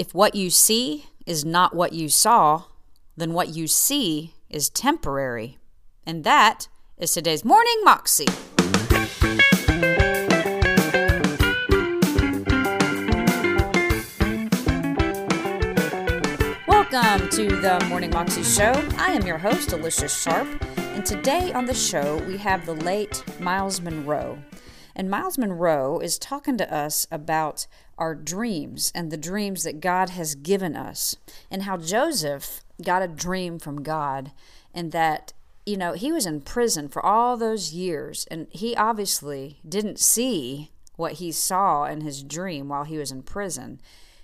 If what you see is not what you saw, then what you see is temporary. And that is today's Morning Moxie. Welcome to the Morning Moxie Show. I am your host, Alicia Sharp, and today on the show we have the late Myles Munroe. And Myles Munroe is talking to us about our dreams and the dreams that God has given us, and how Joseph got a dream from God, and that, you know, he was in prison for all those years, and he obviously didn't see what he saw in his dream while he was in prison.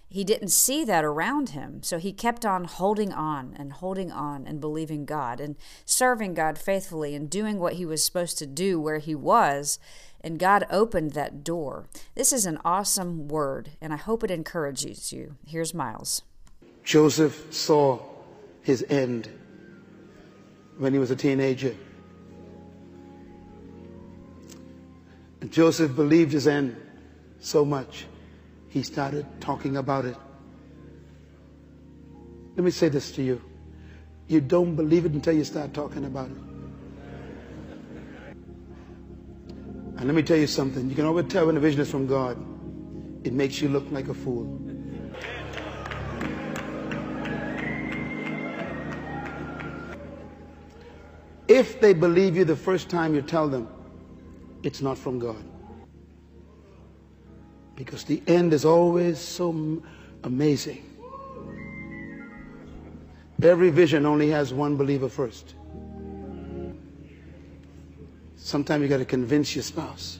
He didn't see that around him. So he kept on holding on and holding on and believing God and serving God faithfully and doing what he was supposed to do where he was and God opened that door. This is an awesome word, and I hope it encourages you. Here's Myles. Joseph saw his end when he was a teenager. And Joseph believed his end so much, he started talking about it. Let me say this to you. You don't believe it until you start talking about it. And let me tell you something. You can always tell when a vision is from God. It makes you look like a fool. If they believe you the first time you tell them, it's not from God. Because the end is always so amazing. Every vision only has one believer first. Sometimes you got to convince your spouse.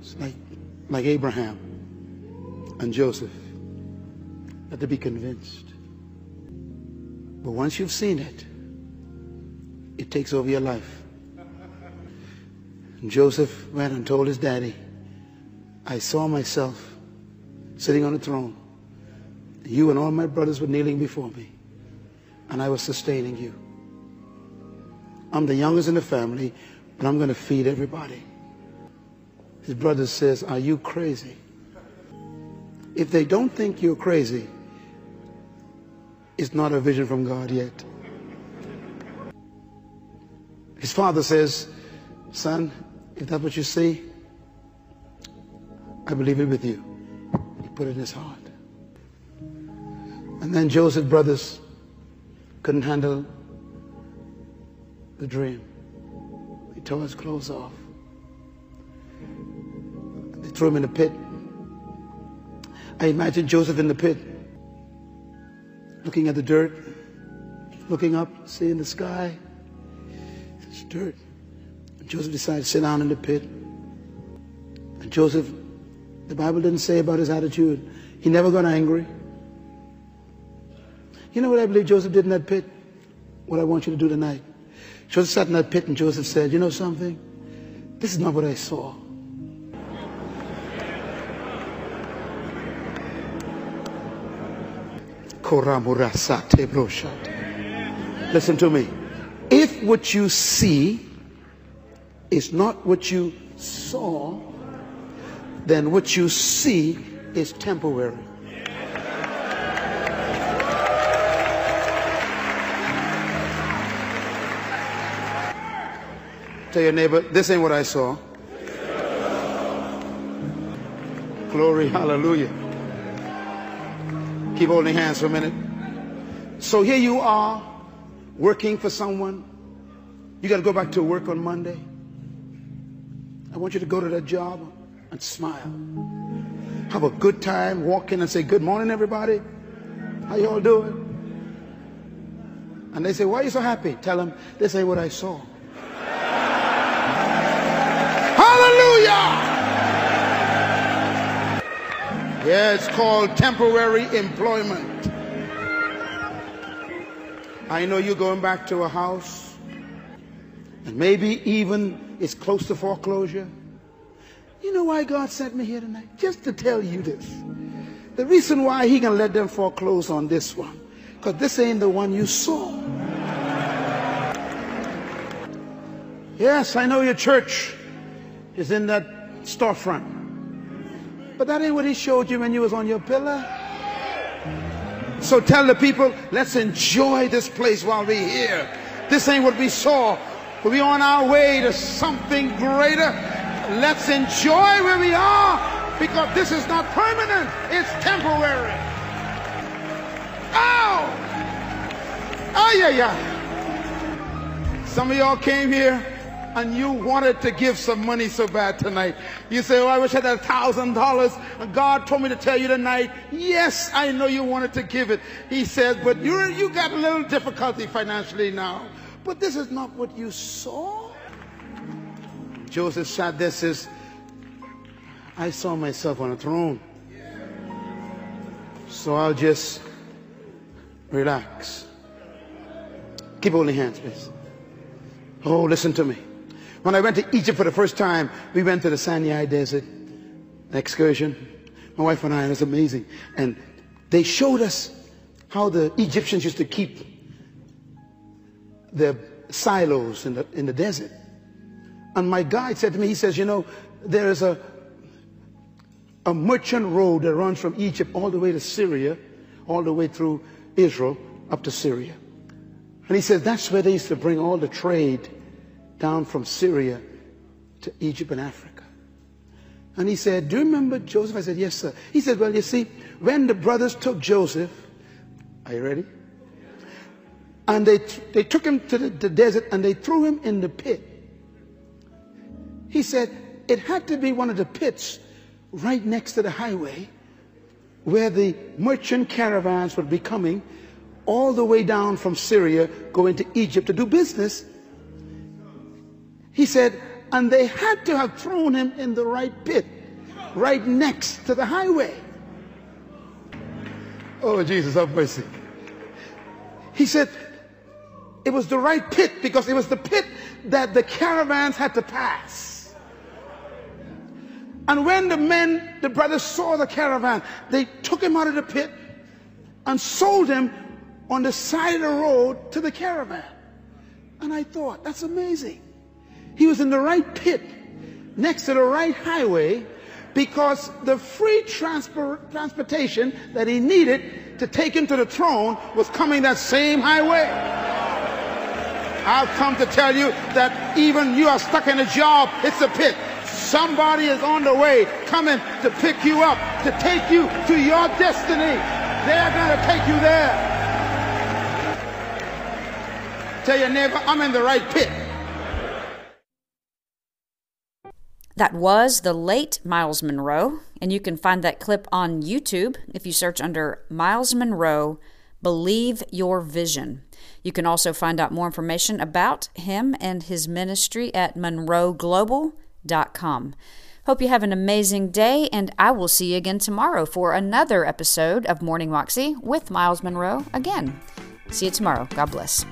It's like, like Abraham and Joseph. Got to be convinced. But once you've seen it, it takes over your life. And Joseph went and told his daddy, I saw myself sitting on a throne. You and all my brothers were kneeling before me, and I was sustaining you. I'm the youngest in the family, but I'm going to feed everybody. His brother says, Are you crazy? If they don't think you're crazy, it's not a vision from God yet. His father says, Son, if that's what you see, I believe it with you. He put it in his heart. And then Joseph's brothers couldn't handle the dream. He tore his clothes off. They threw him in the pit. I imagine Joseph in the pit, looking at the dirt, looking up, seeing the sky. It's dirt. And Joseph decided to sit down in the pit. And Joseph, the Bible didn't say about his attitude. He never got angry. You know what I believe Joseph did in that pit? What I want you to do tonight. Joseph sat in that pit and Joseph said, You know something? This is not what I saw. Listen to me. If what you see is not what you saw, then what you see is temporary. Tell your neighbor, this ain't what I saw. Glory, hallelujah. Keep holding hands for a minute. So here you are, working for someone. You got to go back to work on Monday. I want you to go to that job and smile. Have a good time, walk in and say, Good morning, everybody. How you all doing? And they say, Why are you so happy? Tell them, This ain't what I saw. Hallelujah. Yeah, it's called temporary employment. I know you're going back to a house, and maybe even it's close to foreclosure. You know why God sent me here tonight? Just to tell you this. The reason why He can let them foreclose on this one, because this ain't the one you saw. Yes, I know your church is in that storefront. But that ain't what he showed you when you was on your pillar. So tell the people, let's enjoy this place while we're here. This ain't what we saw. We're on our way to something greater. Let's enjoy where we are because this is not permanent, it's temporary. Oh! Oh, yeah, yeah. Some of y'all came here and you wanted to give some money so bad tonight. You say, Oh, I wish I had a thousand dollars. And God told me to tell you tonight, yes, I know you wanted to give it. He says, but you you got a little difficulty financially now. But this is not what you saw. Joseph said, this is, I saw myself on a throne. So I'll just relax. Keep holding hands, please. Oh, listen to me. When I went to Egypt for the first time, we went to the Sinai Desert, excursion. My wife and I, it was amazing. And they showed us how the Egyptians used to keep their silos in the, in the desert. And my guide said to me, he says, you know, there is a, a merchant road that runs from Egypt all the way to Syria, all the way through Israel up to Syria. And he says that's where they used to bring all the trade down from Syria to Egypt and Africa. And he said, Do you remember Joseph? I said, Yes, sir. He said, Well, you see, when the brothers took Joseph, are you ready? And they, they took him to the, the desert and they threw him in the pit. He said, It had to be one of the pits right next to the highway where the merchant caravans would be coming all the way down from Syria, going to Egypt to do business. He said, and they had to have thrown him in the right pit, right next to the highway. Oh, Jesus, have mercy. He said, it was the right pit because it was the pit that the caravans had to pass. And when the men, the brothers saw the caravan, they took him out of the pit and sold him on the side of the road to the caravan. And I thought, that's amazing. He was in the right pit next to the right highway because the free transportation that he needed to take him to the throne was coming that same highway. I've come to tell you that even you are stuck in a job, it's a pit. Somebody is on the way coming to pick you up, to take you to your destiny. They're going to take you there. Tell your neighbor, I'm in the right pit. That was the late Myles Munroe, and you can find that clip on YouTube if you search under Myles Munroe Believe Your Vision. You can also find out more information about him and his ministry at munroeglobal.com. Hope you have an amazing day, and I will see you again tomorrow for another episode of Morning Moxie with Myles Munroe again. See you tomorrow. God bless.